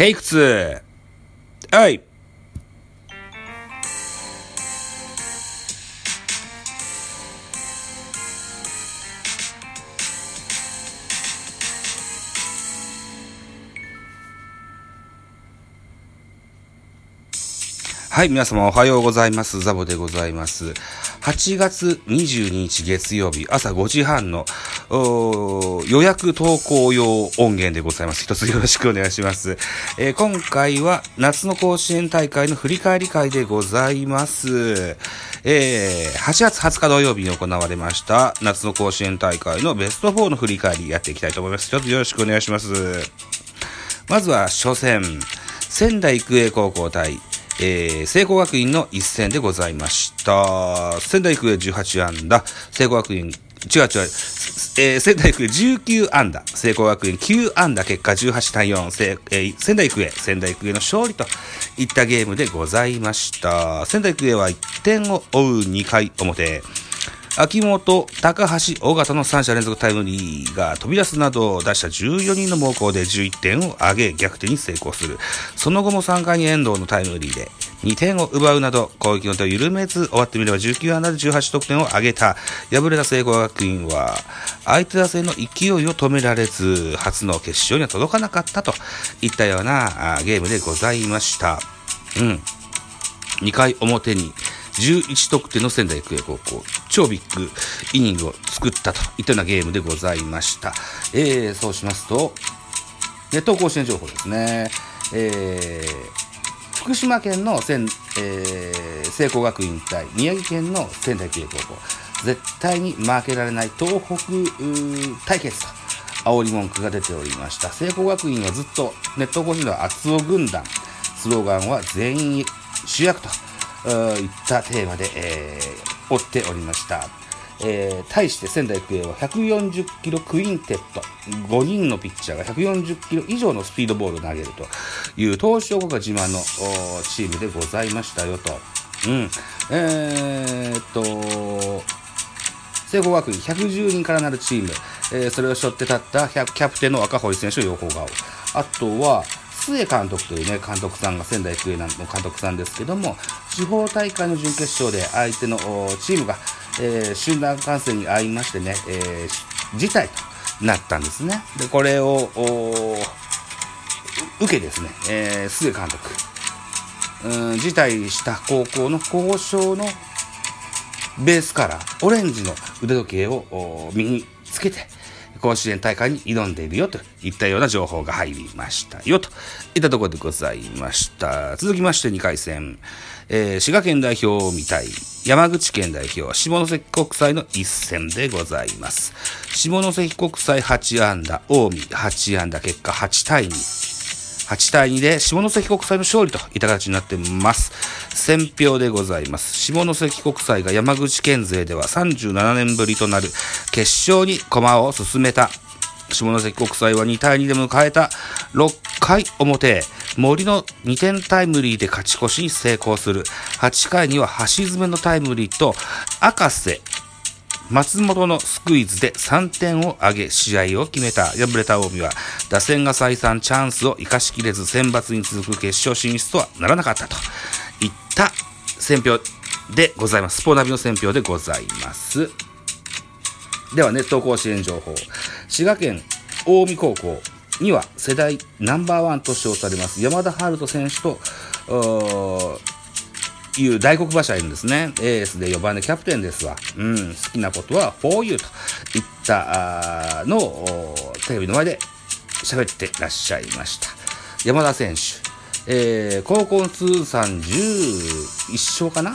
テイク2。はい。はい、皆様おはようございます。ザボでございます。8月22日月曜日朝5時半の予約投稿用音源でございます。一つよろしくお願いします。えー今回は夏の甲子園大会の振り返り会でございます。えー8月20日土曜日に行われました夏の甲子園大会のベスト4の振り返りやっていきたいと思います。一つよろしくお願いします。まずは初戦、仙台育英高校対、えー、聖光学院の一戦でございました。仙台育英18安打、聖光学院、違う違う、えー、仙台育英19安打、聖光学院9安打、結果18対4、えー仙台育英、仙台育英の勝利といったゲームでございました。仙台育英は1点を追う2回表、秋元、高橋、尾形の3者連続タイムリーが飛び出すなどを出した14人の猛攻で11点を挙げ逆転に成功する。その後も3回に遠藤のタイムリーで2点を奪うなど攻撃の手を緩めず終わってみれば19安打で18得点を挙げた敗れた聖光学院は相手打線の勢いを止められず初の決勝には届かなかったといったようなゲームでございました。うん。2回表に11得点の仙台育英高校、超ビッグイニングを作ったといったようなゲームでございました。えー、そうしますと、熱闘甲子園情報ですね。えー、福島県の仙、えー、聖光学院対宮城県の仙台育英高校、絶対に負けられない東北対決と。煽り文句が出ておりました。聖光学院はずっと熱闘甲子園では熱男軍団、スローガンは全員主役といったテーマで、えー追っておりました。えー対して仙台育英は140キロクインテット5人のピッチャーが140キロ以上のスピードボールを投げるという東証国が自慢のチームでございましたよと。うん。えーっと、聖光学院110人からなるチーム、えーそれを背負って立ったキャプテンの赤堀選手を横顔あとは須江監督というね監督さんが仙台育英の監督さんですけども地方大会の準決勝で相手のチームが、えー集団感染に遭いましてね、えー辞退となったんですね。でこれを受けですね、えー、須江監督。うん辞退した高校の交渉のベースカラー、オレンジの腕時計を身につけて、甲子園大会に挑んでいるよといったような情報が入りましたよといったところでございました。続きまして2回戦、えー滋賀県代表みたい、山口県代表、下関国際の一戦でございます。下関国際8安打、近江8安打、結果8対2。8対2で下関国際の勝利といった形になってます。選票でございます。下関国際が山口県勢では37年ぶりとなる決勝に駒を進めた。下関国際は2対2で迎えた6回表、森の2点タイムリーで勝ち越しに成功する。8回には橋爪のタイムリーと赤瀬、松本のスクイズで3点を挙げ試合を決めた。敗れた近江は打線が再三チャンスを生かしきれず選抜に続く決勝進出とはならなかったと。いった選評でございます。スポナビの選評でございます。ではネット甲子園情報。滋賀県近江高校には世代ナンバーワンと称されます山田春人選手という大黒柱いるんですね。エースで4番でキャプテンですわ。うん、好きなことは for you といったのをテレビの前で喋ってらっしゃいました。山田選手、えー、高校通算11勝かな？う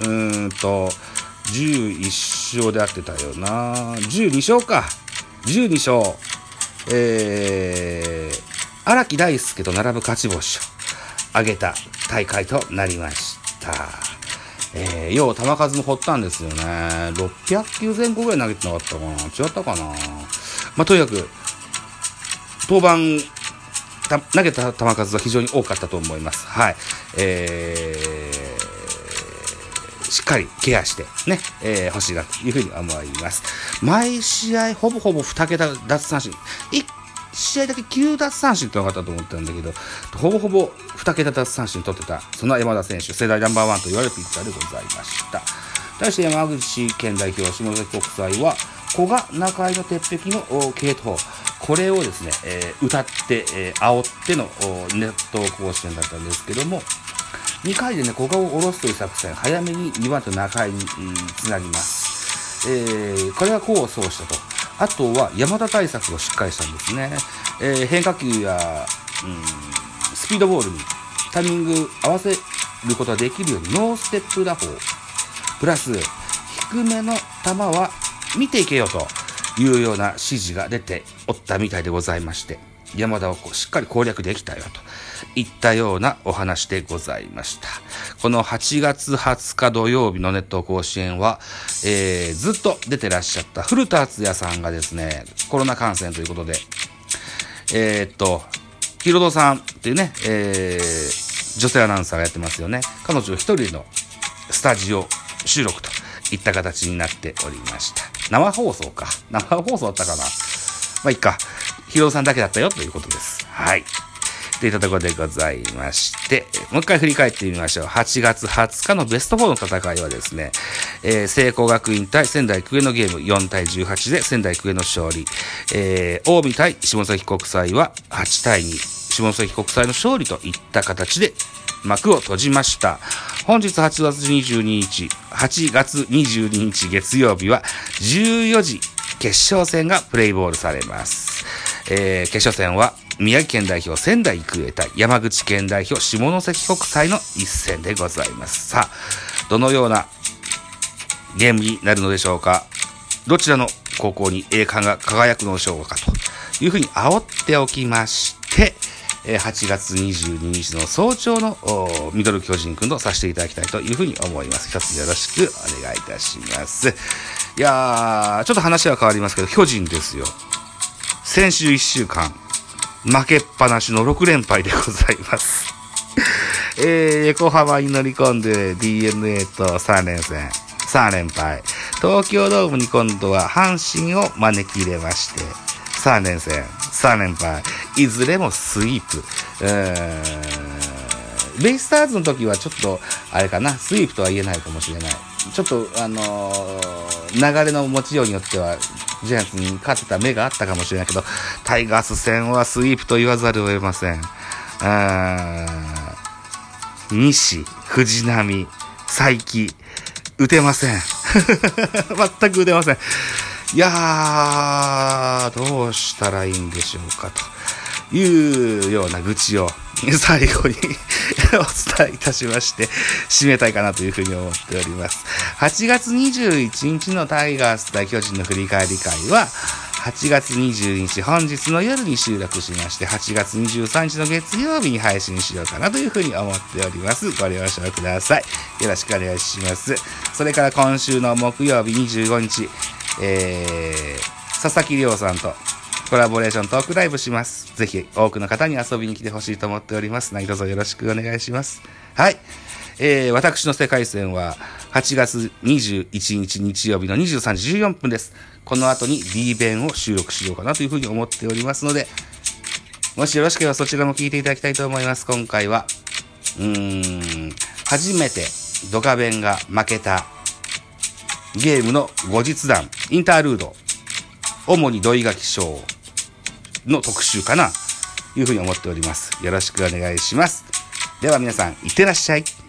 ーんと、11勝であってたよな。12勝か。12勝。えー、荒木大輔と並ぶ勝ち星を挙げた大会となりました。えー、よう球数も掘ったんですよね。600球前後ぐらい投げてなかったかな違ったかなまあ、とにかく、登板、投げた球数は非常に多かったと思います。はい。えー、しっかりケアしてね、えー、欲しいなというふうに思います。毎試合、ほぼほぼ2桁奪三振。1試合だけ9奪三振ってなかったと思ったんだけど、ほぼほぼ2桁奪三振取ってた、その山田選手、世代ナンバーワンと言われるピッチャーでございました。対して山口県代表、下関国際は、古賀中井の鉄壁の系統、これをですね、えー、歌って、えー、煽ってのネット甲子園だったんですけども、2回でね、古賀を下ろすという作戦、早めに2番と中井につなぎます。えー、これは功を奏したと。あとは山田対策をしっかりしたんですね。えー、変化球や、うん、スピードボールにタイミング合わせることができるようにノーステップ打法。プラス、低めの球は見ていけよというような指示が出ておったみたいでございまして、山田をこうしっかり攻略できたよといったようなお話でございました。この8月20日土曜日のネット甲子園は、えー、ずっと出てらっしゃった古田敦也さんがですね、コロナ感染ということで、えー、っと、ヒロドさんっていうね、えー、女性アナウンサーがやってますよね。彼女一人のスタジオ収録といった形になっておりました。生放送か。生放送だったかな。まあ、いっか。ヒロさんだけだったよということです。はい。といったところでございまして、もう一回振り返ってみましょう。8月20日のベスト4の戦いはですね、えー、聖光学院対仙台育英のゲーム4対18で仙台育英の勝利。えー、近江対下関国際は8対2。下関国際の勝利といった形で幕を閉じました。本日8月22日、8月22日月曜日は14時決勝戦がプレイボールされます。えー、決勝戦は宮城県代表仙台育英対山口県代表下関国際の一戦でございます。さあ、どのようなゲームになるのでしょうか？どちらの高校に栄冠が輝くのでしょうかというふうに煽っておきまして、8月22日の早朝のミドル巨人くんとさせていただきたいというふうに思います。一つよろしくお願いいたします。いやー、ちょっと話は変わりますけど、巨人ですよ。先週1週間、負けっぱなしの6連敗でございます。えー、横浜に乗り込んで DNA と3連戦、3連敗。東京ドームに今度は阪神を招き入れまして、3連戦、3連敗。いずれもスイープ。ベイスターズの時はちょっと、あれかな、スイープとは言えないかもしれない。ちょっと、あのー、流れの持ちようによっては、ジャイアンツに勝てた目があったかもしれないけど、タイガース戦はスイープと言わざるを得ません。西、藤波、佐伯、打てません。全く打てません。いやー、どうしたらいいんでしょうか、というような愚痴を 最後に お伝えいたしまして、締めたいかなというふうに思っております。8月21日のタイガース対巨人の振り返り会は、8月22日、本日の夜に収録しまして、8月23日の月曜日に配信しようかなというふうに思っております。ご了承ください。よろしくお願いします。それから今週の木曜日25日、えー、佐々木亮さんとコラボレーショントークライブします。ぜひ多くの方に遊びに来てほしいと思っております。何卒よろしくお願いします。はい。えー、私の世界線は8月21日日曜日の23時14分です。この後に D 弁を収録しようかなというふうに思っておりますので、もしよろしければそちらも聞いていただきたいと思います。今回は、うーん、初めてドカベンが負けたゲームの後日談、インタールード、主に土井垣賞の特集かなと、いうふうに思っております。よろしくお願いします。では皆さん、いってらっしゃい。